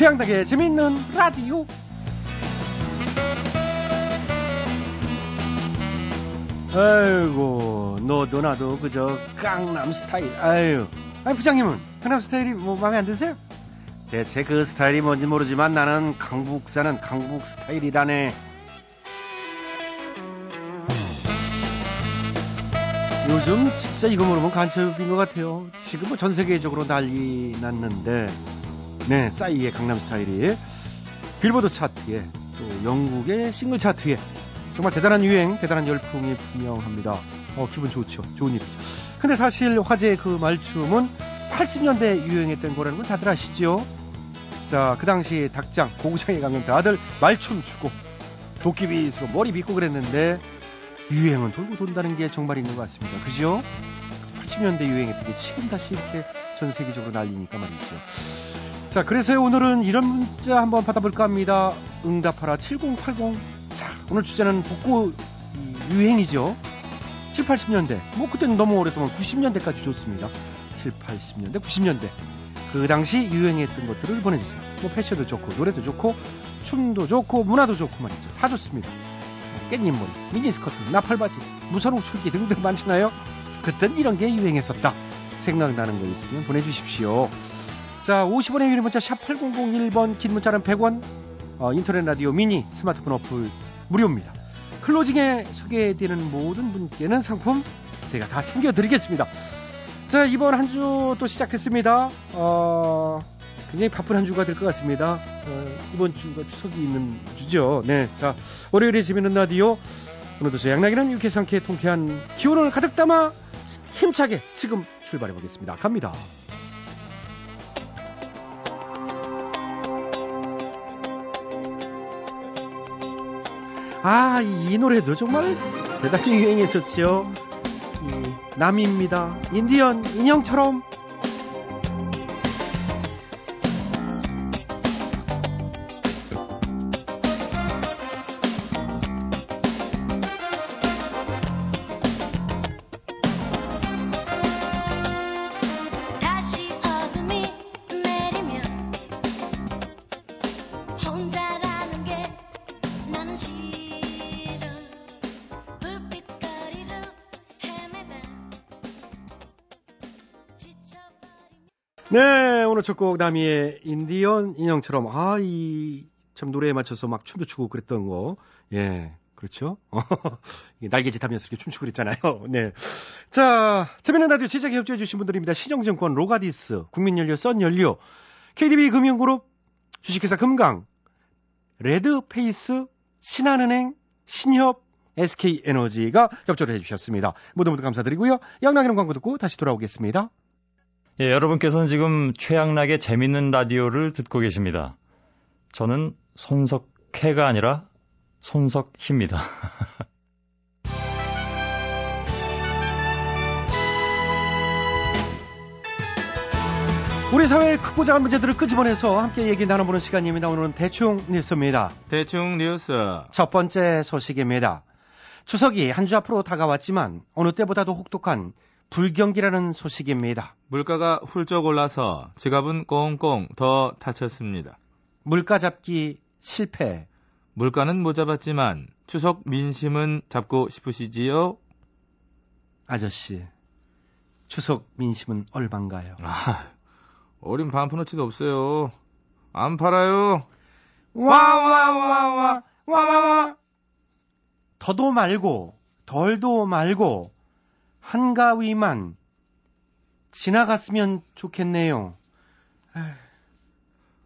최양덕의 재미있는 라디오. 아이고, 너도 나도 그저 강남 스타일. 아유, 아니 부장님은 강남 스타일이 뭐 마음에 안 드세요? 대체 그 스타일이 뭔지 모르지만 나는 강북 사는 강북 스타일이라네. 요즘 진짜 이거 모르면 간첩인 것 같아요. 지금 뭐 전 세계적으로 난리 났는데, 네, 싸이의 강남 스타일이 빌보드 차트에 또 영국의 싱글 차트에 정말 대단한 유행, 대단한 열풍이 분명합니다. 어, 기분 좋죠. 좋은 일이죠. 근데 사실 화제의 그 말춤은 80년대 유행했던 거라는 건 다들 아시죠? 자, 그 당시 닭장, 고구장에 가면 다들 말춤 추고 도끼빗으로 머리 빗고 그랬는데 유행은 돌고 돈다는 게 정말 있는 것 같습니다. 그죠? 80년대 유행했던 게 지금 다시 이렇게 전 세계적으로 날리니까 말이죠. 자, 그래서 오늘은 이런 문자 한번 받아볼까 합니다. 응답하라 7080. 자, 오늘 주제는 복고 유행이죠. 7, 80년대. 뭐 그때는 너무 오랫동안 90년대까지 좋습니다. 7, 80년대, 90년대. 그 당시 유행했던 것들을 보내주세요. 뭐 패션도 좋고, 노래도 좋고, 춤도 좋고, 문화도 좋고 말이죠. 다 좋습니다. 깻잎머리, 미니스커트, 나팔바지, 무선호 출기 등등 많잖아요. 그땐 이런 게 유행했었다. 생각나는 거 있으면 보내주십시오. 자, 50원의 유리 문자 샵 8001번 긴 문자는 100원 어, 인터넷 라디오 미니 스마트폰 어플 무료입니다. 클로징에 소개되는 모든 분께는 상품 제가 다 챙겨 드리겠습니다. 자, 이번 한 주 또 시작했습니다. 어, 굉장히 바쁜 한 주가 될 것 같습니다. 어, 이번 주가 추석이 있는 주죠. 네. 자, 월요일에 재밌는 라디오. 오늘도 저 양락이는 유쾌 상쾌 통쾌한 기운을 가득 담아 힘차게 지금 출발해 보겠습니다. 갑니다. 아, 이 노래도 정말 대단히 유행했었죠. 이 남입니다. 인디언 인형처럼 네, 오늘 첫곡 나미의 인디언 인형처럼 아, 이 참 노래에 맞춰서 막 춤도 추고 그랬던 거. 예. 그렇죠? 날개짓 하면서 이렇게 춤추고 그랬잖아요. 네. 자, 재미있는 라디오 제작에 협조해주신 분들입니다. 신영증권, 로가디스, 국민연료, 썬연료, KDB 금융그룹, 주식회사 금강, 레드페이스, 신한은행, 신협, SK에너지가 협조를 해주셨습니다. 모두 모두 감사드리고요. 양락이는 광고 듣고 다시 돌아오겠습니다. 예, 여러분께서는 지금 최양락의 재밌는 라디오를 듣고 계십니다. 저는 손석해가 아니라 손석희입니다. 우리 사회의 크고 작은 문제들을 끄집어내서 함께 얘기 나눠보는 시간입니다. 오늘은 대충 뉴스입니다. 대충 뉴스. 첫 번째 소식입니다. 추석이 한 주 앞으로 다가왔지만 어느 때보다도 혹독한 불경기라는 소식입니다. 물가가 훌쩍 올라서 지갑은 꽁꽁 더 닫혔습니다. 물가 잡기 실패. 물가는 못 잡았지만 추석 민심은 잡고 싶으시지요? 아저씨, 추석 민심은 얼만가요? 아, 어린 반푼어치도 없어요. 안 팔아요. 와와와와 와와와 더도 말고 덜도 말고 한가위만 지나갔으면 좋겠네요.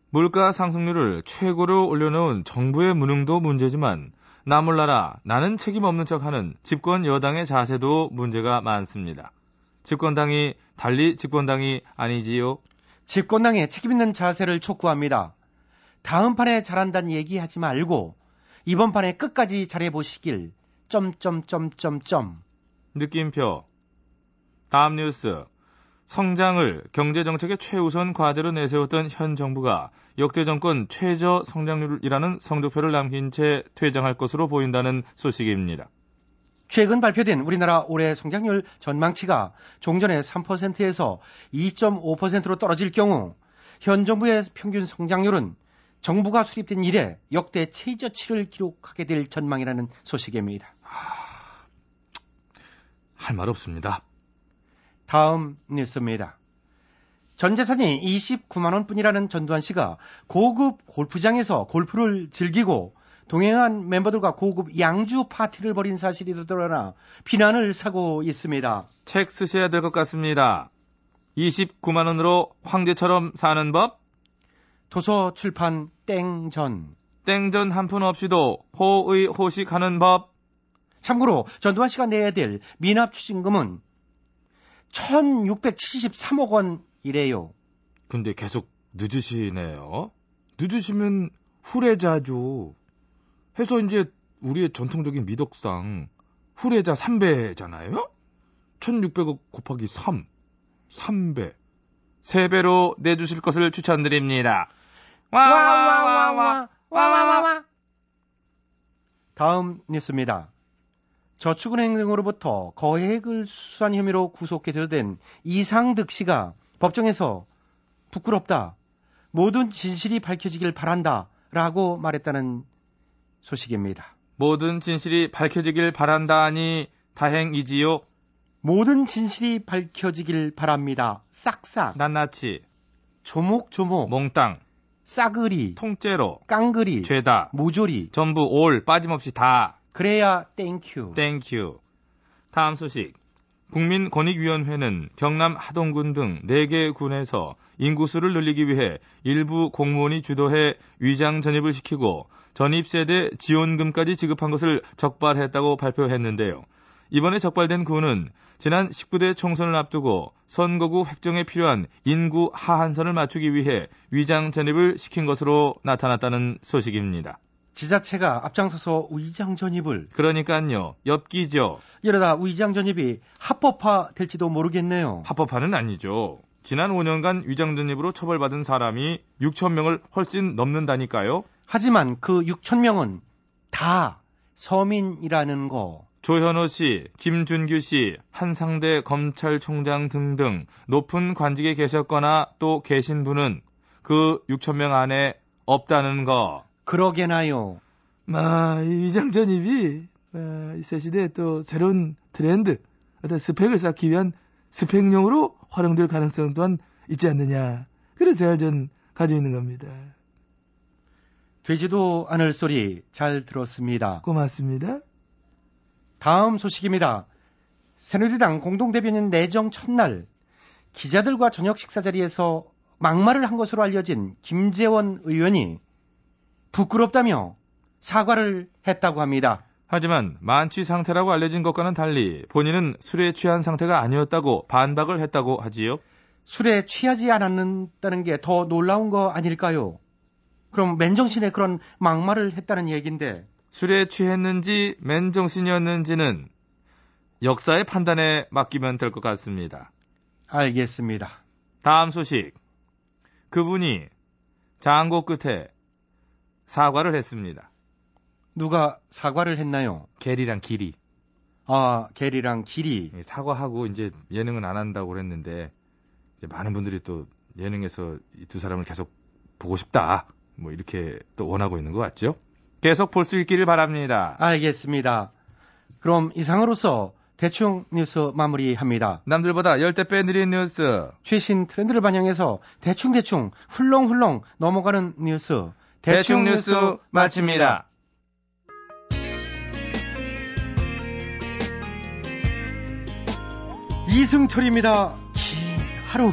물가 상승률을 최고로 올려놓은 정부의 무능도 문제지만 나 몰라라 나는 책임 없는 척하는 집권 여당의 자세도 문제가 많습니다. 집권당이 달리 집권당이 아니지요. 집권당의 책임 있는 자세를 촉구합니다. 다음 판에 잘한다는 얘기하지 말고 이번 판에 끝까지 잘해보시길 점점점점점 느낌표. 다음 뉴스. 성장을 경제정책의 최우선 과제로 내세웠던 현 정부가 역대 정권 최저 성장률이라는 성적표를 남긴 채 퇴장할 것으로 보인다는 소식입니다. 최근 발표된 우리나라 올해 성장률 전망치가 종전의 3%에서 2.5%로 떨어질 경우 현 정부의 평균 성장률은 정부가 수립된 이래 역대 최저치를 기록하게 될 전망이라는 소식입니다. 할말 없습니다. 다음 뉴스입니다. 전 재산이 29만 원 뿐이라는 전두환 씨가 고급 골프장에서 골프를 즐기고 동행한 멤버들과 고급 양주 파티를 벌인 사실이 드러나 비난을 사고 있습니다. 책 쓰셔야 될 것 같습니다. 29만 원으로 황제처럼 사는 법? 도서 출판 땡전. 땡전 한 푼 없이도 호의 호식하는 법? 참고로 전두환 씨가 내야 될 미납 추징금은 1673억 원이래요. 근데 계속 늦으시네요. 늦으시면 후레자죠. 해서 이제 우리의 전통적인 미덕상 후레자 3배잖아요? 1600억 곱하기 3. 3배. 3배로 내주실 것을 추천드립니다. 와와와와와와와와 다음 뉴스입니다. 저축은행 등으로부터 거액을 수수한 혐의로 구속해 들된 이상득 씨가 법정에서 부끄럽다. 모든 진실이 밝혀지길 바란다. 라고 말했다는 소식입니다. 모든 진실이 밝혀지길 바란다니 다행이지요. 모든 진실이 밝혀지길 바랍니다. 싹싹, 낱낱이 조목조목, 몽땅 싸그리, 통째로 깡그리, 죄다 모조리. 전부 all 빠짐없이 다 그래야 thank you. Thank you. 다음 소식. 국민권익위원회는 경남 하동군 등 4개 군에서 인구수를 늘리기 위해 일부 공무원이 주도해 위장 전입을 시키고 전입 세대 지원금까지 지급한 것을 적발했다고 발표했는데요. 이번에 적발된 군은 지난 19대 총선을 앞두고 선거구 획정에 필요한 인구 하한선을 맞추기 위해 위장 전입을 시킨 것으로 나타났다는 소식입니다. 지자체가 앞장서서 위장 전입을 그러니까요, 엽기죠. 이러다 위장 전입이 합법화 될지도 모르겠네요. 합법화는 아니죠. 지난 5년간 위장 전입으로 처벌받은 사람이 6천 명을 훨씬 넘는다니까요. 하지만 그 6천 명은 다 서민이라는 거. 조현호 씨, 김준규 씨, 한상대 검찰총장 등등 높은 관직에 계셨거나 또 계신 분은 그 6천 명 안에 없다는 거. 그러게나요. 마, 이 위장 전입이 아, 이새 시대의 또 새로운 트렌드, 어떤 스펙을 쌓기 위한 스펙용으로 활용될 가능성 또한 있지 않느냐. 생각을 전 가지고 있는 겁니다. 되지도 않을 소리 잘 들었습니다. 고맙습니다. 다음 소식입니다. 새누리당 공동대변인 내정 첫날 기자들과 저녁 식사 자리에서 막말을 한 것으로 알려진 김재원 의원이 부끄럽다며 사과를 했다고 합니다. 하지만 만취 상태라고 알려진 것과는 달리 본인은 술에 취한 상태가 아니었다고 반박을 했다고 하지요. 술에 취하지 않았다는 게 더 놀라운 거 아닐까요? 그럼 맨정신에 그런 막말을 했다는 얘기인데 술에 취했는지 맨정신이었는지는 역사의 판단에 맡기면 될 것 같습니다. 알겠습니다. 다음 소식. 그분이 장고 끝에 사과를 했습니다. 누가 사과를 했나요? 게리랑 길이. 아, 게리랑 길이. 예, 사과하고 이제 예능은 안 한다고 그랬는데 이제 많은 분들이 또 예능에서 이 두 사람을 계속 보고 싶다. 뭐 이렇게 또 원하고 있는 것 같죠? 계속 볼 수 있기를 바랍니다. 알겠습니다. 그럼 이상으로서 대충 뉴스 마무리합니다. 남들보다 열대 배 느린 뉴스. 최신 트렌드를 반영해서 대충대충 훌렁훌렁 넘어가는 뉴스. 대충 뉴스 마칩니다. 이승철입니다. 긴 하루.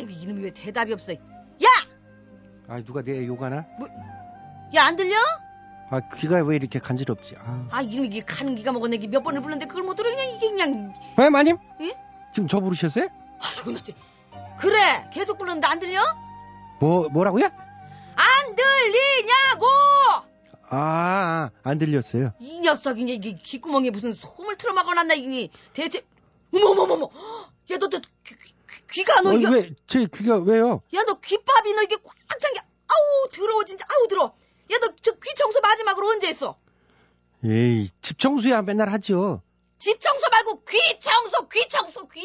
아이고, 이놈이 왜 대답이 없어. 야! 아, 누가 내 욕하나? 야, 안 들려? 아, 귀가 왜 이렇게 간지럽지? 아. 아, 이놈이 이게 가는 기가 먹었네. 이게 몇 번을 불렀는데 그걸 못 들어. 그냥 이게 그냥. 왜, 마님? 예? 지금 저 부르셨어요? 아이고, 나 진짜. 그래! 계속 불렀는데 안 들려? 뭐, 뭐라고요? 안 들리냐고! 아, 아, 안 들렸어요. 이 녀석이 이게 귓구멍에 무슨 솜을 틀어막아놨나 이니 대체 어머머머머 야너너 귀 가 너 어, 이거 왜, 제 귀가 왜요? 야너 귓밥이 너 이게 꽉 찬 게 아우 더러워 진짜 아우 더러워 야 너 저 귀 청소 마지막으로 언제 했어 에이, 집 청소야 맨날 하죠. 집 청소 말고 귀 청소 귀 청소 귀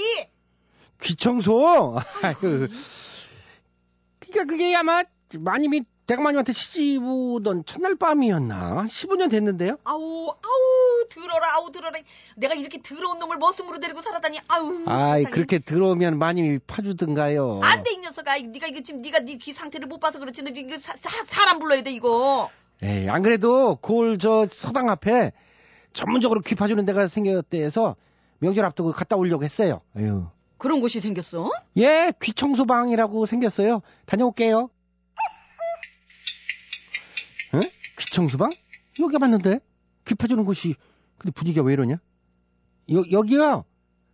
귀 청소? 아유. 그니까 그게 아마 마님이 대감마님한테 시집 오던 첫날 밤이었나? 15년 됐는데요? 아우 아우 들어라 아우 들어라 내가 이렇게 더러운 놈을 머슴으로 데리고 살았다니 아우 아이, 세상에. 그렇게 들어오면 마님이 파주든가요. 안 돼 이 녀석아 네가 이거 지금 네가 네 귀 상태를 못 봐서 그렇지 너 지금 이거 사, 사, 사 람 불러야 돼 이거 에이, 안 그래도 그올 저 서당 앞에 전문적으로 귀 파주는 데가 생겼대 해서 명절 앞두고 갔다 오려고 했어요. 아유. 그런 곳이 생겼어? 예, 귀 청소방이라고 생겼어요. 다녀올게요. 응? 귀 청소방? 여기 봤는데? 귀 파주는 곳이. 근데 분위기가 왜 이러냐? 여, 여기요?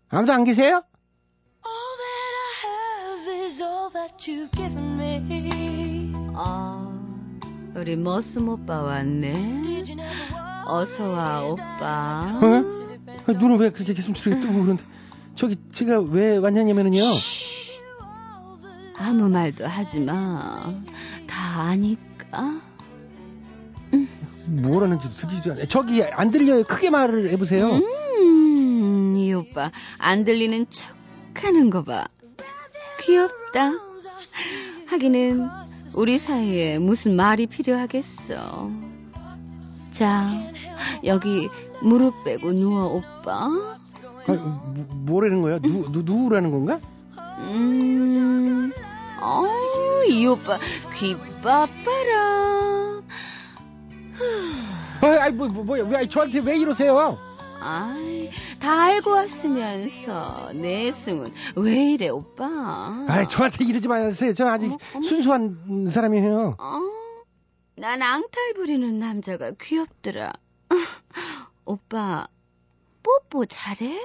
아무도 안 계세요? All that I have is all that you've given me. 아, 우리 머슴 오빠 왔네. 어서 와, 오빠. 어? 눈을 왜 그렇게 개슴소리가 뜨고 그러는데. 저기, 제가 왜 왔냐면은요. 아무 말도 하지 마. 다 아니까. 뭐라는지도 들리지도 않아요. 저기, 안 들려요. 크게 말을 해보세요. 음, 이 오빠 안 들리는 척 하는 거 봐. 귀엽다. 하기는 우리 사이에 무슨 말이 필요하겠어. 자, 여기 무릎 빼고 누워, 오빠. 아니, 뭐, 뭐라는 거야? 누, 누, 누구라는 건가? 음, 어, 이 오빠 귀 빠빠라. 아이, 아이, 뭐, 뭐, 뭐야. 왜, 저한테 왜 이러세요? 아이, 다 알고 왔으면서 내숭은 왜 이래 오빠? 아이, 저한테 이러지 마세요. 저 아직 어머, 어머. 순수한 사람이에요. 어? 난 앙탈 부리는 남자가 귀엽더라. 오빠 뽀뽀 잘해?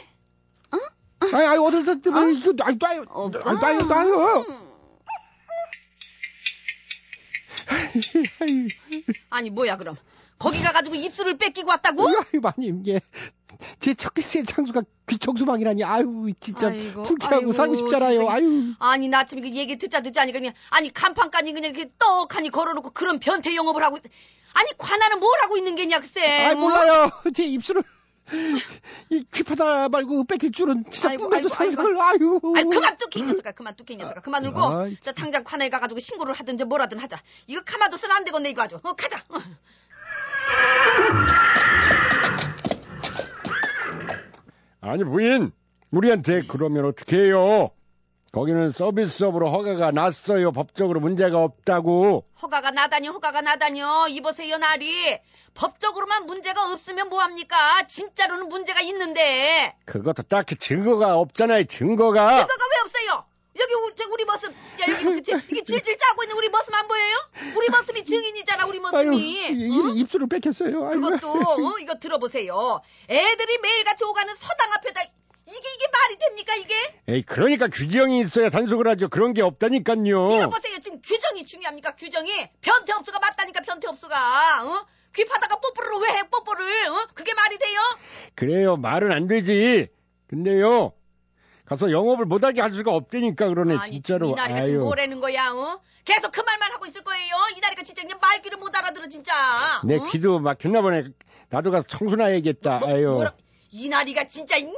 아이, 아이, 어딜, 다 왜, 이거, 아이. 오빠. 아이, 놔요. 아이, 아니 뭐야 그럼 거기 가가지고 입술을 뺏기고 왔다고? 아이, 마님, 이게. 제첫 키스의 장수가 귀청수방이라니, 아유, 진짜, 아이고, 불쾌하고 아이고, 살고 싶잖아요, 세상에. 아유. 아니 나 지금 이거 얘기 듣자 듣자 하니까 그냥 아니 간판까지 그냥 이렇게 떡하니 걸어놓고 그런 변태 영업을 하고 있... 아니 관아는 뭘 하고 있는 게냐 글쎄 아이, 어? 몰라요. 제 입술을, 이 귀파다 말고 뺏길 줄은 진짜 아이고, 꿈에도 상상을, 아유. 아이 그만 뚝해 이 녀석아 그만 뚝해 이 녀석아 그만 울고 아이, 저 당장 관아에 가가지고 신고를 하든지 뭐라든 하자 이거 카마도스는 안 되겠네 이거 아주 어 가자 어. 아니 부인 우리한테 그러면 어떻게 해요? 거기는 서비스업으로 허가가 났어요. 법적으로 문제가 없다고. 허가가 나다니 허가가 나다니요 이보세요 나리 법적으로만 문제가 없으면 뭐합니까 진짜로는 문제가 있는데 그것도 딱히 증거가 없잖아요. 증거가. 증거가 왜 없어요 여기 우- 우리 머슴 야 여기 뭐 그치 이게 질질 짜고 있는 우리 머슴 안 보여요 우리 머슴이 증인이잖아 우리 아유, 머슴이 이- 어? 이- 입술을 뺏겼어요. 아이고. 그것도 어? 이거 들어보세요 애들이 매일같이 오가는 서당 앞에다 이게 이게 말이 됩니까 이게 에이 그러니까 규정이 있어야 단속을 하죠. 그런 게 없다니까요. 이거 보세요 지금 규정이 중요합니까 규정이 변태업소가 맞다니까 변태업소가 어? 귀 파다가 뽀뽀를 왜 해 뽀뽀를 어? 그게 말이 돼요 그래요. 말은 안 되지. 근데요. 가서 영업을 못하게 할 수가 없다니까 그러네 아니 진짜로. 이나리가 지금. 뭐라는 거야 어? 계속 그 말만 하고 있을 거예요 이나리가 진짜 그냥 말귀를 못 알아들어 진짜 내 어? 귀도 막혔나 보네. 나도 가서 청소나 해야겠다. 뭐, 아유. 뭐라 이나리가 진짜 잉?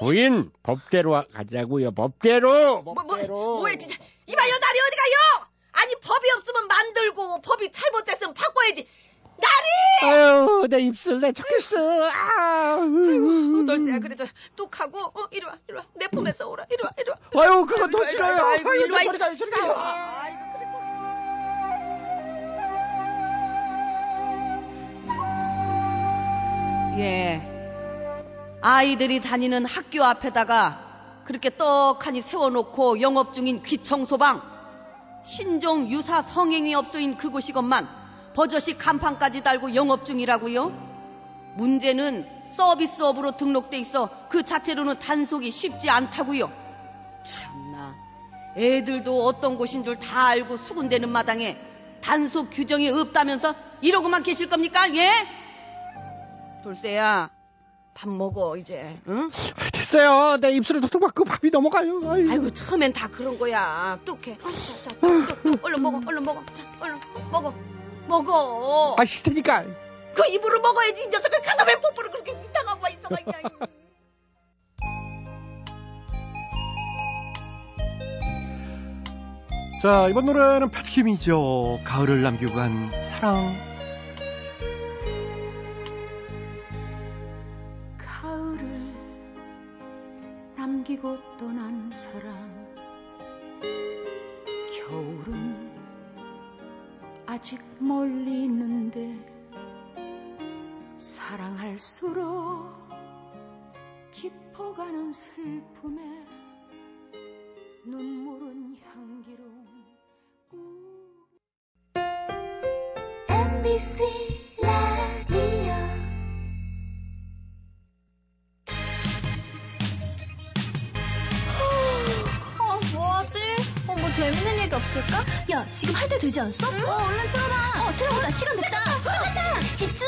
부인 법대로 가자고요. 법대로. 뭐, 뭐, 법대로. 뭐야 진짜 이봐요 나리 어디 가요 아니 법이 없으면 만들고 법이 잘못됐으면 바꿔야지 나리! 아유, 내 입술 내척했어 아. 아이고, 널새야 그래도 뚝하고 어, 이리 와, 이리 와. 내 품에서 오라. 이리 와, 이리 와. 아유, 그거 더 싫어요. 아이고, 이리 와, 이리 와. 이리 와. 아이고, 그래. 예. 아이들이 다니는 학교 앞에다가 그렇게 떡하니 세워놓고 영업 중인 귀청소방, 신종 유사 성행위 업소인 그곳이건만 버젓이 간판까지 달고 영업 중이라고요? 문제는 서비스업으로 등록돼 있어 그 자체로는 단속이 쉽지 않다고요. 참나, 애들도 어떤 곳인 줄 다 알고 수군대는 마당에 단속 규정이 없다면서 이러고만 계실 겁니까? 예? 돌쇠야, 밥 먹어 이제. 응? 됐어요. 내 입술에 톡톡 맞고 밥이 넘어가요. 아유. 아이고 처음엔 다 그런 거야. 뚝해. 자, 자, 자, 뚝, 뚝. 얼른 먹어, 얼른 먹어. 자, 얼른 먹어, 먹어. 아, 싫테니까. 그 입으로 먹어야지 이 녀석을 가서 왜 뽀뽀를 그렇게 이상하고 있어 그냥. 자, 이번 노래는 패트킴이죠. 가을을 남기고 간 사랑. 가을을 남기고 떠난 사랑 아직 멀리 있는데 사랑할수록 깊어가는 슬픔에 눈물은 향기로운 MBC 어, 뭐 재밌는 얘기 없을까? 야, 지금 할 때 되지 않았어? 어, 얼른 틀어봐. 어, 틀어보자. 시간 됐다. 시간 됐다. 집중.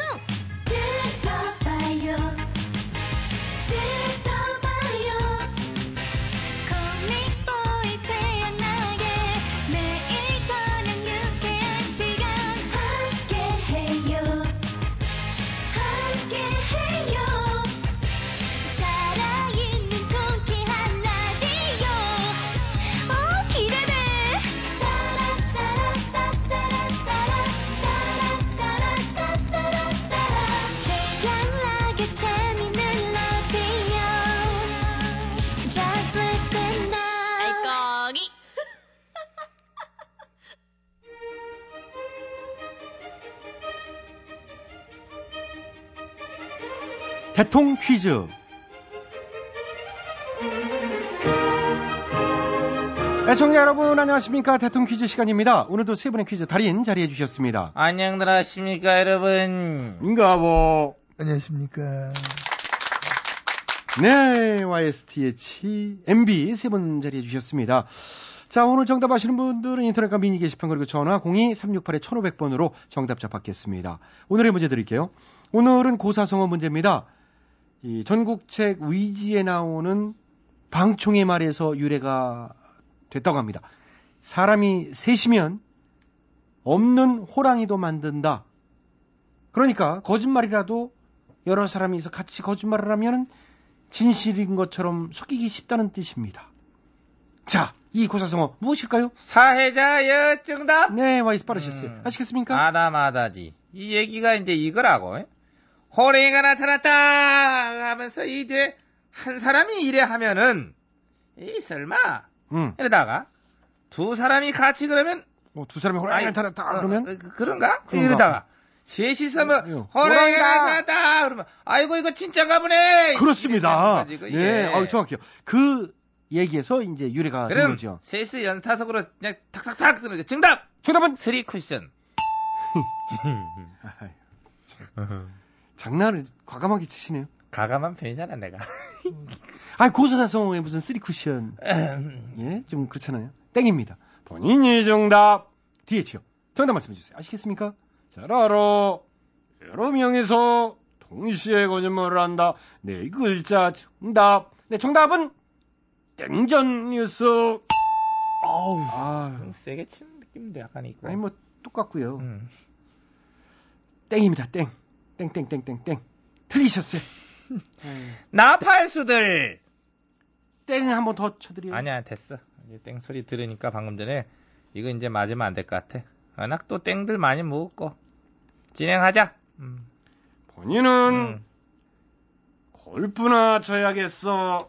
대통 퀴즈. 애청자 여러분 안녕하십니까 대통 퀴즈 시간입니다. 오늘도 세 분의 퀴즈 달인 자리해 주셨습니다. 안녕들 하십니까 여러분 인가보 안녕하십니까. 네 YSTH MB 세 분 자리해 주셨습니다. 자 오늘 정답 아시는 분들은 인터넷과 미니 게시판 그리고 전화 02-368-1500번으로 정답자 받겠습니다. 오늘의 문제 드릴게요. 오늘은 고사성어 문제입니다. 이 전국책 위지에 나오는 방총의 말에서 유래가 됐다고 합니다. 사람이 셋이면 없는 호랑이도 만든다. 그러니까 거짓말이라도 여러 사람이 서 같이 거짓말을 하면 진실인 것처럼 속이기 쉽다는 뜻입니다. 자, 이 고사성어 무엇일까요? 사회자여 정답 네, 와이스 빠르셨어요. 음. 아시겠습니까? 아다마다지 이 얘기가 이제 이거라고 예? 호랭이가 나타났다 하면서 이제 한 사람이 이래 하면은 이 설마 음. 이러다가 두 사람이 같이 그러면 뭐 두 사람이 호랑이를 아이, 타났다 어, 그러면 어, 그- 그런가? 그런가? 이러다가 셋이서 뭐 어, 호랑이가. 나타났다 그러면 아이고 이거 진짜가 보네 그렇습니다. 네, 이게. 아, 정확해요. 그 얘기에서 이제 유래가 된 그럼 거죠. 셋이 연타석으로 그냥 탁탁탁 거죠. 정답 정답은 스리 쿠션 장난을 과감하게 치시네요. 과감한 편이잖아 내가 아, 고사성어에 무슨 쓰리 쿠션. 예, 좀 그렇잖아요. 땡입니다. 본인이 정답. DH요. 정답 말씀해 주세요. 아시겠습니까? 잘 알아. 여러 명이서 동시에 거짓말을 한다. 네 글자 정답. 네, 정답은 땡전 뉴스. 아우. 아, 좀 세게 치는 느낌도 약간 있고 아니 뭐 똑같고요. 음. 땡입니다. 땡. 땡땡땡땡땡. 틀리셨어요. 나팔수들 땡 한번 더 쳐드려요. 아니야 됐어 이제 땡 소리 들으니까 방금 전에 이거 이제 맞으면 안 될 것 같아 워낙 또 땡들 많이 먹었고 진행하자 음. 본인은 음. 골프나 쳐야겠어.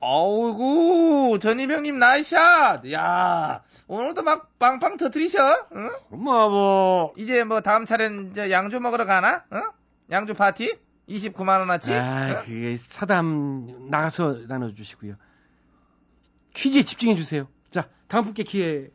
어우구 전희병님 나이샷 야 오늘도 막 빵빵 터트리셔 응? 엄마 뭐 이제 뭐 다음 차례는 이제 양주 먹으러 가나 응? 양주 파티 29만 원어치? 아, 그게 사담 나가서 나눠주시고요. 퀴즈에 집중해 주세요. 자, 다음 분께 기회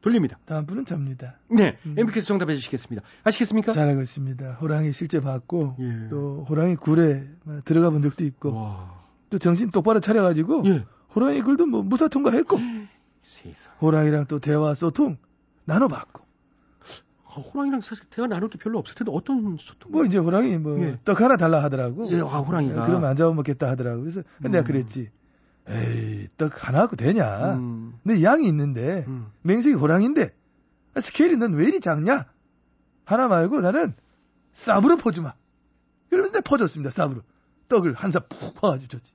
돌립니다. 다음 분은 접니다. 네, 음. MB께서 정답해 주시겠습니다. 아시겠습니까? 잘하고 있습니다. 호랑이 실제 봤고 예. 또 호랑이 굴에 뭐 들어가 본 적도 있고 와, 또 정신 똑바로 차려가지고 예. 호랑이 글도 뭐 무사 통과했고 세상. 호랑이랑 또 대화 소통 나눠봤고 아, 호랑이랑 사실 대화 나눌 게 별로 없을 텐데 어떤 소통? 뭐 이제 호랑이 뭐 예. 떡 하나 달라 하더라고. 예, 아, 호랑이가. 그러면 안 잡아먹겠다 하더라고. 그래서 내가 음. 그랬지. 에이 떡 하나 갖고 되냐? 음, 내 양이 있는데 음. 맹색이 호랑인데 아, 스케일이 넌 왜 이리 작냐? 하나 말고 나는 쌉으로 퍼주마. 그러면서 내가 퍼줬습니다. 쌉으로. 떡을 한 삽 푹 퍼가지고 줬지.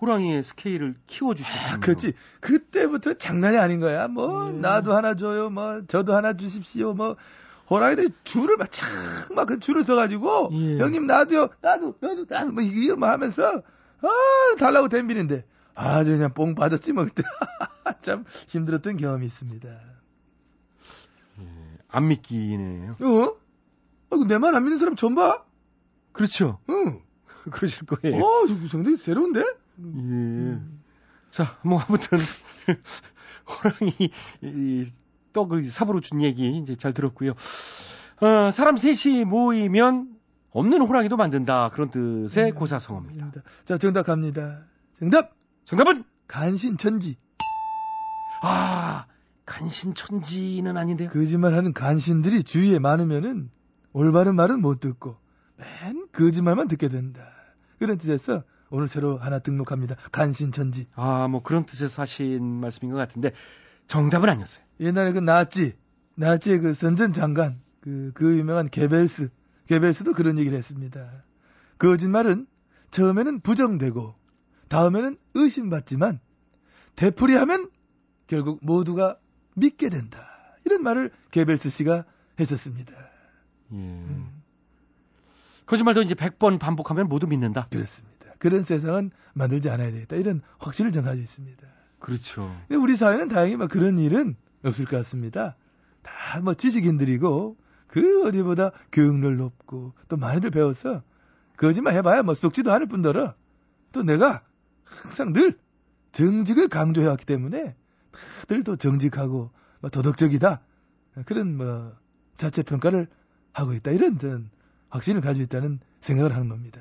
호랑이의 스케일을 키워주셨군요. 아, 그렇지. 그때부터 장난이 아닌 거야. 뭐, 나도 하나 줘요. 뭐, 저도 하나 주십시오. 뭐, 호랑이들이 줄을 막, 착, 막, 그 줄을 서가지고, 예. 형님, 나도요, 나도, 나도, 나도, 뭐, 이거 뭐 하면서, 아, 달라고 댐비는데, 아주 그냥 뽕 받았지, 뭐, 그때. 참 힘들었던 경험이 있습니다. 안 믿기네요. 어? 아이고, 내 말 안 믿는 사람 처음 봐? 그렇죠. 응. 그러실 거예요. 어, 저 상당히 새로운데? 예. 자, 뭐 아무튼 호랑이 이 떡을 삽으로 준 얘기 이제 잘 들었고요. 어, 사람 셋이 모이면 없는 호랑이도 만든다 그런 뜻의 고사성어입니다. 자, 정답 갑니다. 정답! 정답은 간신천지. 아 간신천지는 아닌데요. 거짓말 하는 간신들이 주위에 많으면은 올바른 말은 못 듣고 맨 거짓말만 듣게 된다. 그런 뜻에서 오늘 새로 하나 등록합니다. 간신천지. 아 뭐 그런 뜻에서 하신 말씀인 것 같은데 정답은 아니었어요. 옛날에 그 나치, 나치의 그 선전 장관, 그, 그 유명한 게벨스, 게벨스도 그런 얘기를 했습니다. 거짓말은 처음에는 부정되고 다음에는 의심받지만 되풀이하면 결국 모두가 믿게 된다. 이런 말을 게벨스 씨가 했었습니다. 예. 거짓말도 이제 100번 반복하면 모두 믿는다. 그렇습니다. 그런 세상은 만들지 않아야 되겠다. 이런 확신을 전 가지고 있습니다. 그렇죠. 근데 우리 사회는 다행히 뭐 그런 일은 없을 것 같습니다. 다 뭐 지식인들이고 그 어디보다 교육률 높고 또 많이들 배워서 거짓말 해봐야 뭐 썩지도 않을 뿐더러 또 내가 항상 늘 정직을 강조해왔기 때문에 다들 또 정직하고 뭐 도덕적이다 그런 뭐 자체 평가를 하고 있다 이런 전 확신을 가지고 있다는 생각을 하는 겁니다.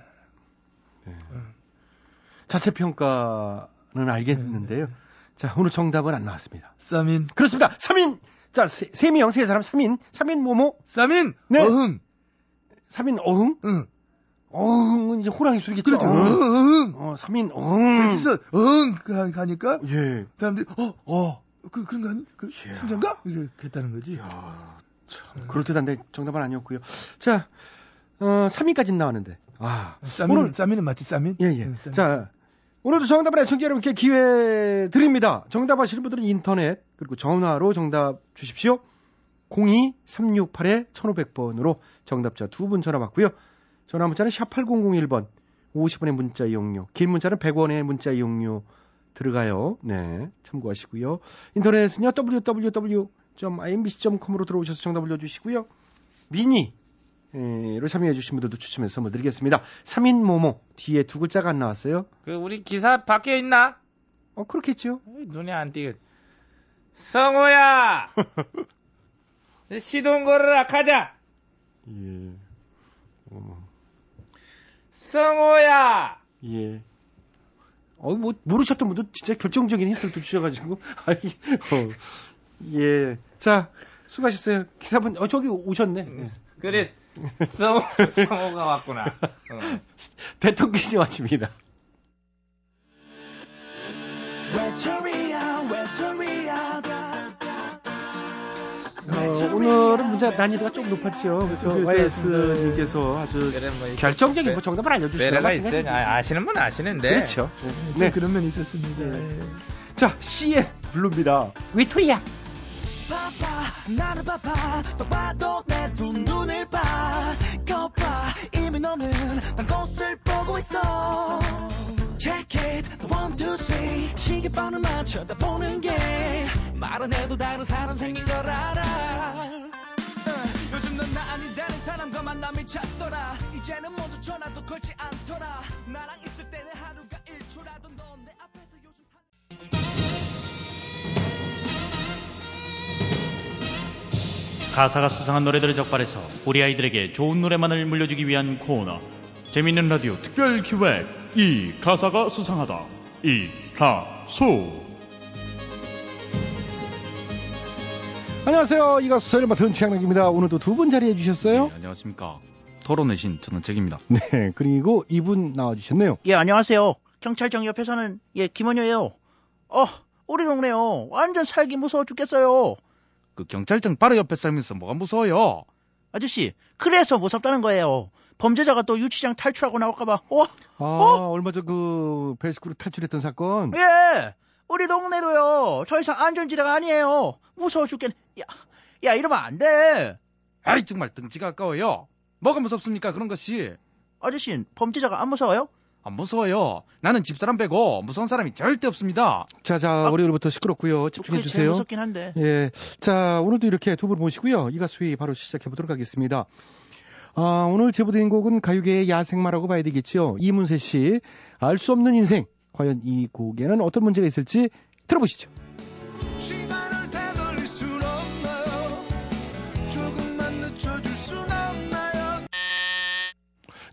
자체 평가는 알겠는데요. 자, 오늘 정답은 안 나왔습니다. 쌈인 그렇습니다. 3인. 자, 세, 세 명, 세 사람 3인. 3인 뭐뭐? 쌈인 네. 어흥 3인 어흥? 응 어흥은 이제 호랑이 소리겠죠. 그렇죠 어흥. 어흥 어, 3인 어흥. 그래서 응그 가니까 예. 사람들이 어, 어, 그 그런 거 아니? 그 이야. 진짠가? 이게 했다는 거지. 야, 참 그럴듯한데 정답은 아니었고요. 자, 어, 3인까지 나왔는데. 아, 쌈인 오늘 쌈인은 맞지 쌈인? 예, 예. 응, 쌈인. 자, 오늘도 정답을 애청자 여러분께 기회 드립니다. 정답 아시는 분들은 인터넷 그리고 전화로 정답 주십시오. 02-368-1500번으로 정답자 두 분 전화 받고요. 전화 문자는 샵 8001번 50원의 문자 이용료 긴 문자는 100원의 문자 이용료 들어가요. 네, 참고하시고요. 인터넷은요. www.imbc.com으로 들어오셔서 정답 올려주시고요. 미니 로 참여해 주신 분들도 추첨해서 선물 드리겠습니다. 3인 모모 뒤에 두 글자가 안 나왔어요. 그 우리 기사 밖에 있나? 어 그렇겠죠. 눈에 안 띄게. 성호야! 시동 걸으라 가자! 예. 어머. 성호야! 예. 어, 뭐, 모르셨던 분도 진짜 결정적인 힌트를 주셔가지고. 아이, 어. 예. 자, 수고하셨어요. 기사분, 어, 저기 오셨네. 예. 그래, 성호, 성호가 왔구나. 어. 대통령이 왔습니다. 어, 오늘은 문제 난이도가 좀 높았죠. 그래서 그렇게 YS님께서 아주 그래, 뭐, 결정적인 배- 정답을 것 있어요. 같은데. 아, 아시는 분 아시는데. 그렇죠. 네. 네. 그런 면이 있었습니다. 네. 자, CN 블루입니다. 위토리아. 바빠 내 두 눈을 봐. 거봐. 이미 너는 난 곳을 보고 있어. Check it. One two three. 시계번호만 쳐다보는 게 말 안 해도 다른 사람 생긴 걸 알아. 어, 요즘 넌 나 아닌 다른 사람 사람과 만남이 잦더라. 이제는 모두 전화도 걸지 않더라. 나랑 있을 때는 하루가 가사가 수상한 노래들을 적발해서 우리 아이들에게 좋은 노래만을 물려주기 위한 코너 재미있는 라디오 특별 기획 이 가사가 수상하다 이 가수 안녕하세요. 이 가수 서를 맡은 최양락입니다. 오늘도 두 분 자리해 주셨어요. 네, 안녕하십니까 토론의 신 저는 잭입니다 네, 그리고 이분 나와주셨네요. 예, 안녕하세요. 경찰청 옆에서는 예, 김원효예요. 어, 우리 동네요. 완전 살기 무서워 죽겠어요. 그 경찰청 바로 옆에 살면서 뭐가 무서워요 아저씨, 그래서 무섭다는 거예요. 범죄자가 또 유치장 탈출하고 나올까봐. 어? 아, 얼마 전 그 베이스크루 탈출했던 사건. 예! 우리 동네도요. 더 이상 안전지대가 아니에요. 무서워 죽겠네. 야, 야, 이러면 안 돼. 아이 정말 등치가 아까워요 뭐가 무섭습니까 그런 것이 아저씨, 범죄자가 안 무서워요? 안 무서워요 나는 집사람 빼고 무서운 사람이 절대 없습니다 자, 자, 월요일부터 시끄럽고요. 집중해 주세요. 무섭긴 한데. 예. 자, 오늘도 이렇게 두 분 모시고요. 이 가수회 바로 시작해 보도록 하겠습니다. 아, 오늘 제보드린 곡은 가요계의 야생마라고 봐야 되겠죠. 이문세 씨, 알 수 없는 인생. 과연 이 곡에는 어떤 문제가 있을지 들어보시죠.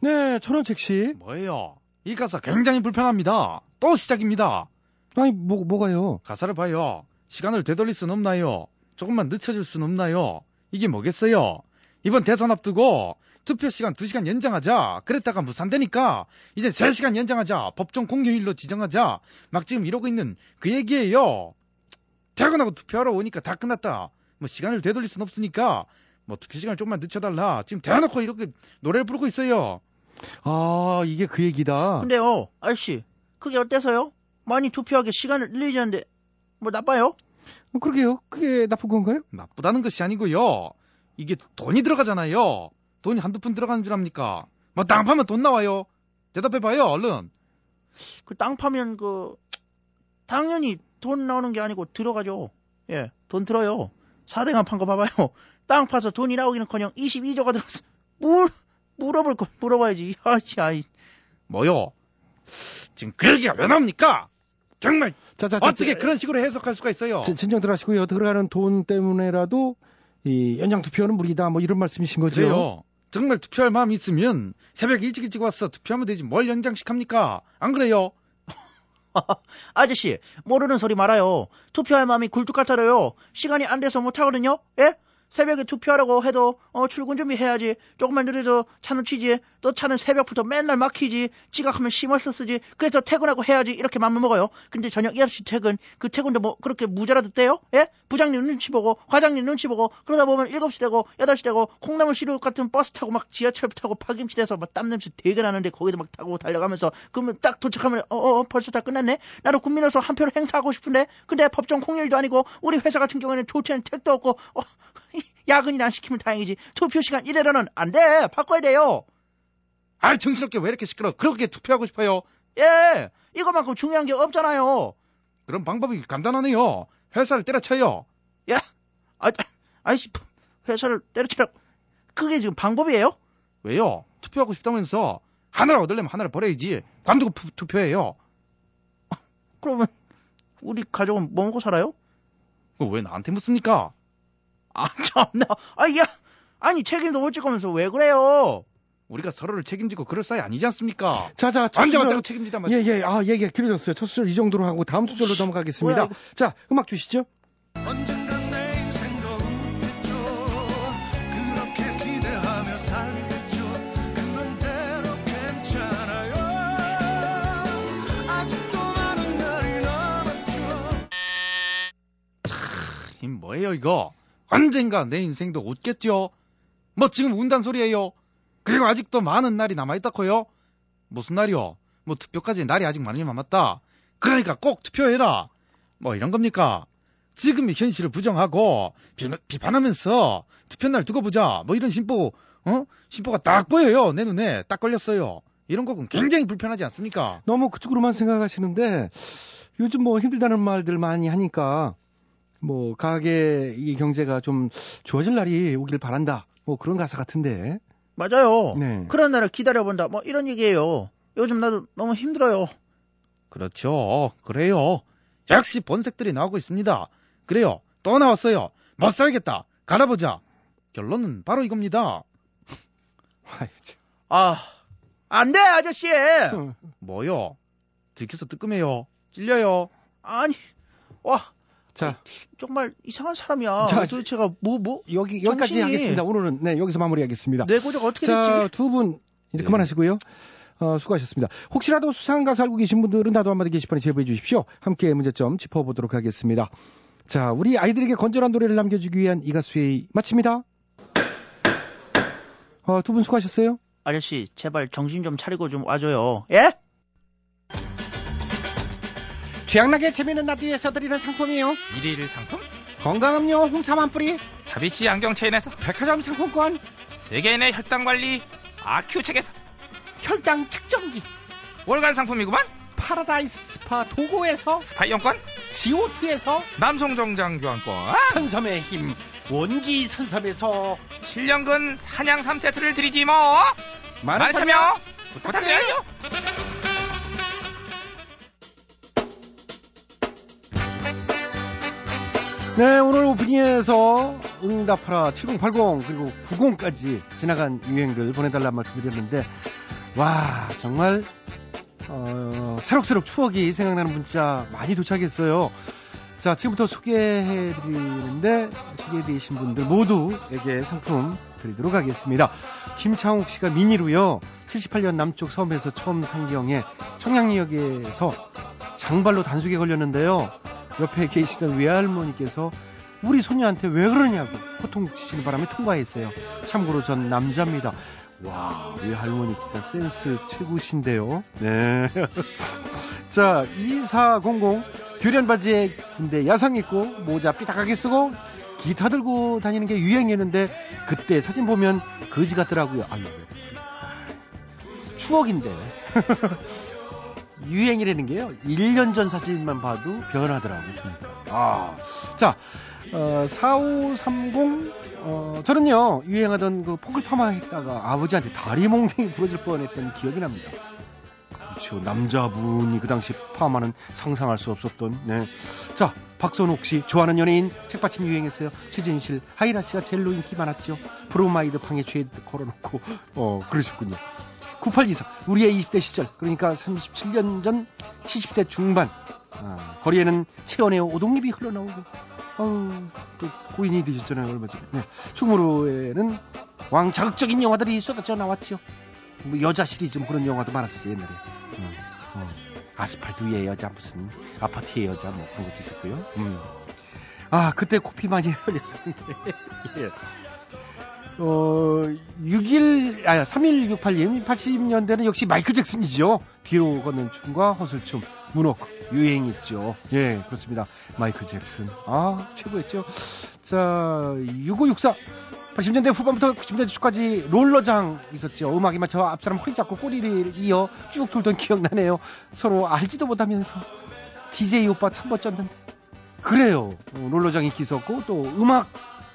네, 천원책 씨. 뭐예요 이 가사 굉장히 불편합니다 또 시작입니다 아니, 뭐, 뭐가요? 가사를 봐요. 시간을 되돌릴 순 없나요? 조금만 늦춰줄 순 없나요? 이게 뭐겠어요? 이번 대선 앞두고 투표 시간 2시간 연장하자. 그랬다가 무산되니까 이제 3시간 연장하자. 법정 공휴일로 지정하자. 막 지금 이러고 있는 그 얘기예요. 퇴근하고 투표하러 오니까 다 끝났다. 뭐 시간을 되돌릴 순 없으니까 뭐 투표 시간을 조금만 늦춰달라. 지금 대놓고 이렇게 노래를 부르고 있어요. 아, 이게 그 얘기다. 근데요, 아저씨, 그게 어때서요? 많이 투표하게 시간을 늘리자는데, 뭐 나빠요? 어, 그러게요. 그게 나쁜 건가요? 나쁘다는 것이 아니고요. 이게 돈이 들어가잖아요. 돈이 한두 푼 들어가는 줄 압니까? 뭐땅 파면 돈 나와요. 대답해봐요, 얼른. 그 땅 파면 그 당연히 돈 나오는 게 아니고 들어가죠. 예, 돈 들어요. 사대강 판 거 봐봐요. 땅 파서 돈이 나오기는 커녕 22조가 들어서 물 물어볼 거 물어봐야지. 아치 아이. 뭐요? 지금 그 얘기가 왜 나옵니까? 정말 자, 자, 자, 어떻게 자, 그런 식으로 해석할 수가 있어요? 진- 진정들 하시고요. 들어가는 돈 때문에라도 이 연장 투표는 무리다. 뭐 이런 말씀이신 거죠? 그래요. 정말 투표할 마음이 있으면 새벽 일찍 일찍 와서 투표하면 되지 뭘 연장씩 합니까? 안 그래요? 아저씨 모르는 소리 말아요. 투표할 마음이 굴뚝 같아요. 시간이 안 돼서 못 하거든요. 예? 새벽에 투표하라고 해도 어, 출근 준비해야지. 조금만 느려도 차 놓치지. 또 차는 새벽부터 맨날 막히지. 지각하면 시말서 쓰지. 그래서 퇴근하고 해야지. 이렇게 맘만 먹어요. 근데 저녁 6시 퇴근. 그 퇴근도 뭐 그렇게 무자라도 떼요? 예? 부장님 눈치 보고 과장님 눈치 보고 그러다 보면 7시 되고 8시 되고 콩나물 시루 같은 버스 타고 막 지하철 타고 파김치 돼서 막 땀냄새 되게 나는데 거기서 막 타고 달려가면서 그러면 딱 도착하면 어어 벌써 다 끝났네. 나도 국민으로서 한 표를 행사하고 싶은데 근데 법정 공휴일도 아니고 우리 회사 같은 경우에는 조퇴는 택도 없고 어, 야근이나 안 시키면 다행이지. 투표 시간 이래로는 안 돼. 바꿔야 돼요. 아, 정신없게 왜 이렇게 시끄러? 그렇게 투표하고 싶어요? 예, 이거만큼 중요한 게 없잖아요. 그런 방법이 간단하네요. 회사를 때려쳐요. 야, 아, 아이씨, 회사를 때려치라. 그게 지금 방법이에요? 왜요? 투표하고 싶다면서 하나를 얻으려면 하나를 버려야지. 관두고 푸- 투표해요. 그러면 우리 가족은 뭐 먹고 살아요? 왜 나한테 묻습니까? 아, 참나. 아, 야, 아니 책임도 못 지면서 왜 그래요? 우리가 서로를 책임지고 그럴 사이 아니지 않습니까? 자, 자, 첫 수절. 왔다고 책임지단 예, 말이야. 예. 아, 얘기가 길어졌어요. 첫 수절 이 정도로 하고 다음 수절로 넘어가겠습니다. 뭐야, 자, 음악 주시죠. 언젠간 내 인생도 웃겠죠 그렇게 기대하며 살겠죠 그런대로 괜찮아요 아직도 많은 날이 남았죠 이 뭐예요 이거? 언젠가 내 인생도 웃겠죠? 뭐 지금 운단 소리예요? 그리고 아직도 많은 날이 남아있다고요? 무슨 날이요? 뭐 투표까지 날이 아직 많이 남았다. 그러니까 꼭 투표해라. 뭐 이런 겁니까? 지금의 현실을 부정하고 비, 비판하면서 투표날 두고 보자. 뭐 이런 심보, 어? 심보가 딱 보여요. 내 눈에 딱 걸렸어요. 이런 곡은 굉장히 불편하지 않습니까? 너무 그쪽으로만 생각하시는데 요즘 뭐 힘들다는 말들 많이 하니까 뭐 가게 이 경제가 좀 좋아질 날이 오길 바란다. 뭐 그런 가사 같은데. 맞아요. 네. 그런 날을 기다려본다. 뭐 이런 얘기예요. 요즘 나도 너무 힘들어요. 그렇죠. 그래요. 역시 본색들이 나오고 있습니다. 그래요. 또 나왔어요. 못 살겠다. 갈아보자. 결론은 바로 이겁니다. 아, 안 돼, 아저씨! 뭐요? 들켜서 뜨끔해요. 찔려요. 아니, 와, 자, 정말 이상한 사람이야. 자, 도대체가 뭐, 뭐? 여기, 여기까지 정신이- 하겠습니다. 오늘은, 네, 여기서 마무리하겠습니다. 뇌고적 어떻게 자, 됐지? 두 분, 이제 네. 그만하시고요. 어, 수고하셨습니다. 혹시라도 수상가 살고 계신 분들은 나도 한마디 게시판에 제보해 주십시오. 함께 문제점 짚어보도록 하겠습니다. 자, 우리 아이들에게 건전한 노래를 남겨주기 위한 이 가수의 마칩니다. 어, 두 분 수고하셨어요. 아저씨, 제발 정신 좀 차리고 좀 와줘요. 예? 취향나게 재미있는 라디오에서 드리는 상품이요. 일일 상품? 건강음료 홍삼 한 뿌리, 다비치 안경 체인에서 백화점 상품권, 세계인의 혈당 관리 아큐첵에서 혈당 측정기, 월간 상품이구만. 파라다이스 스파 도고에서 스파 이용권, 지오투에서 남성 정장 교환권, 선삼의 힘 원기 선삼에서 7년근 산양삼 세트를 드리지 뭐. 많은 참여 부탁드려요. 네, 오늘 오프닝에서 응답하라 7080 그리고 90까지 지나간 유행들 보내달라는 말씀드렸는데 와 정말 어, 새록새록 추억이 생각나는 문자 많이 도착했어요. 자 지금부터 소개해드리는데 소개해주신 분들 모두에게 상품 드리도록 하겠습니다. 김창욱 씨가 미니로요. 78년 남쪽 섬에서 처음 상경해 청량리역에서 장발로 단속에 걸렸는데요. 옆에 계시던 외할머니께서 우리 손녀한테 왜 그러냐고 호통치시는 바람에 통과했어요. 참고로 전 남자입니다. 와, 외할머니 진짜 센스 최고신데요. 네. 자, 2400 교련 바지에 군대 야상 입고 모자 삐딱하게 쓰고 기타 들고 다니는 게 유행이었는데 그때 사진 보면 거지 같더라고요. 아유, 추억인데. 유행이라는 게요. 1년 전 사진만 봐도 변하더라고요. 아. 자, 어, 4530, 어, 저는요, 유행하던 그 포글 파마 했다가 아버지한테 다리 몽둥이 부러질 뻔 했던 기억이 납니다. 그렇죠. 남자분이 그 당시 파마는 상상할 수 없었던, 네. 자, 박선옥 씨, 좋아하는 연예인, 책받침 유행했어요. 최진실, 하이라 씨가 젤로 인기 많았죠. 브로마이드 방에 죄 걸어놓고, 어, 그러셨군요. 9824 우리의 20대 시절 그러니까 37년 전 70년대 중반 아, 거리에는 최헌의 오동잎이 흘러나오고 어우, 또 고인이 되셨잖아요 얼마 전에 네. 충무로에는 왕 자극적인 영화들이 쏟아져 나왔죠 뭐 여자 시리즈 뭐 그런 영화도 많았었어요 옛날에 어, 어. 아스팔트 위의 여자 무슨 아파트의 여자 뭐 그런 것도 있었고요 음. 아 그때 코피 많이 흘렸었는데 예. 어, 6일, 아, 3168님, 80년대는 역시 마이클 잭슨이죠. 뒤로 걷는 춤과 허슬춤, 문워크, 유행했죠. 예, 그렇습니다. 마이클 잭슨. 아, 최고였죠. 자, 6564. 80년대 후반부터 90년대 초까지 롤러장 있었죠. 음악에 맞춰 앞사람 허리 잡고 꼬리를 이어 쭉 돌던 기억나네요. 서로 알지도 못하면서 DJ 오빠 참 멋졌는데. 그래요. 어, 롤러장 인기 있었고, 또 음악,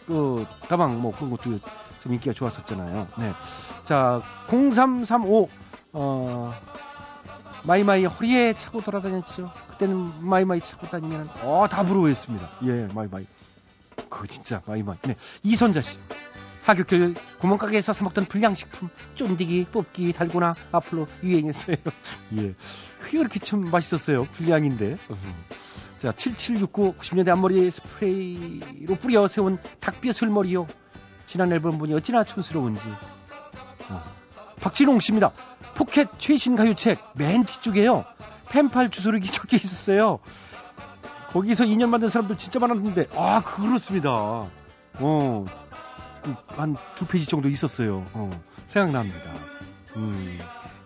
그, 다방 뭐 그런 것도 좀 인기가 좋았었잖아요. 네. 자, 0335, 어, 마이마이 허리에 차고 돌아다녔죠. 그때는 마이마이 차고 다니면, 어, 다 부러워했습니다. 예, 마이마이. 그거 진짜 마이마이. 네. 이선자 씨. 하굣길 구멍가게에서 사 먹던 불량식품, 쫀디기, 뽑기, 달고나, 아폴로 유행했어요. 예. 그게 그렇게 좀 맛있었어요. 불량인데. 자, 7769, 90년대 앞머리 스프레이로 뿌려 세운 닭볏 머리요. 지난 앨범 보니 어찌나 촌스러운지. 어. 박진홍 씨입니다. 포켓 최신 가요책 맨 뒤쪽에요. 펜팔 주소록이 적혀 있었어요. 거기서 인연 만든 사람들 진짜 많았는데, 아, 그렇습니다. 어, 한 두 페이지 정도 있었어요. 어, 생각납니다. 음,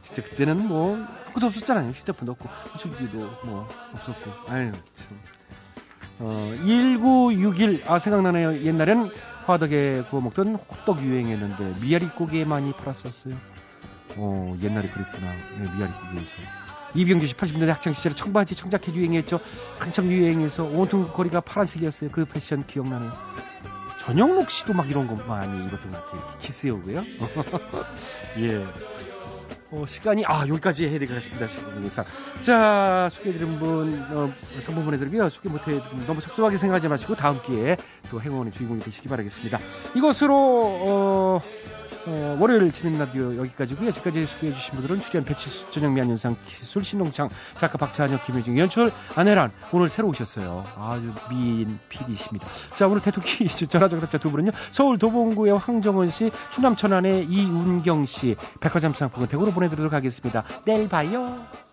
진짜 그때는 뭐, 아무것도 없었잖아요. 휴대폰도 없고, 호출기도 뭐, 없었고. 아유, 참. 어, 1961, 아, 생각나네요. 옛날엔 화덕에 구워 먹던 호떡 유행했는데, 미아리 고기에 많이 팔았었어요. 어, 옛날에 그랬구나. 네, 미아리 고기에서. 이병규 씨 80년대 학창시절에 청바지, 청자켓 유행했죠. 한참 유행해서 온통 거리가 파란색이었어요. 그 패션 기억나네요. 전영록 씨도 막 이런 거 많이 입었던 것 같아요. 이렇게 키스요고요. 예. 어, 시간이 아 여기까지 해야 되겠습니다. 시간상 자 소개해드린 분 어, 상품 보내드리고요. 소개 못해 너무 섭섭하게 생각하지 마시고 다음 기회에 또 행운의 주인공이 되시기 바라겠습니다. 이것으로 어, 어, 월요일 재밌는 라디오 여기까지고요. 지금까지 소개해주신 분들은 출연 배치수, 전영미, 안윤상, 기술, 신동창, 작가 박찬혁, 김효중, 연출, 안혜란 오늘 새로 오셨어요. 아주 미인 PD십니다. 자 오늘 퀴즈 전화정답자 두 분은요. 서울 도봉구의 황정은 씨, 충남 천안의 이운경 씨, 백화점 상품권 대구로 보내드리도록 하겠습니다. 내일 봐요.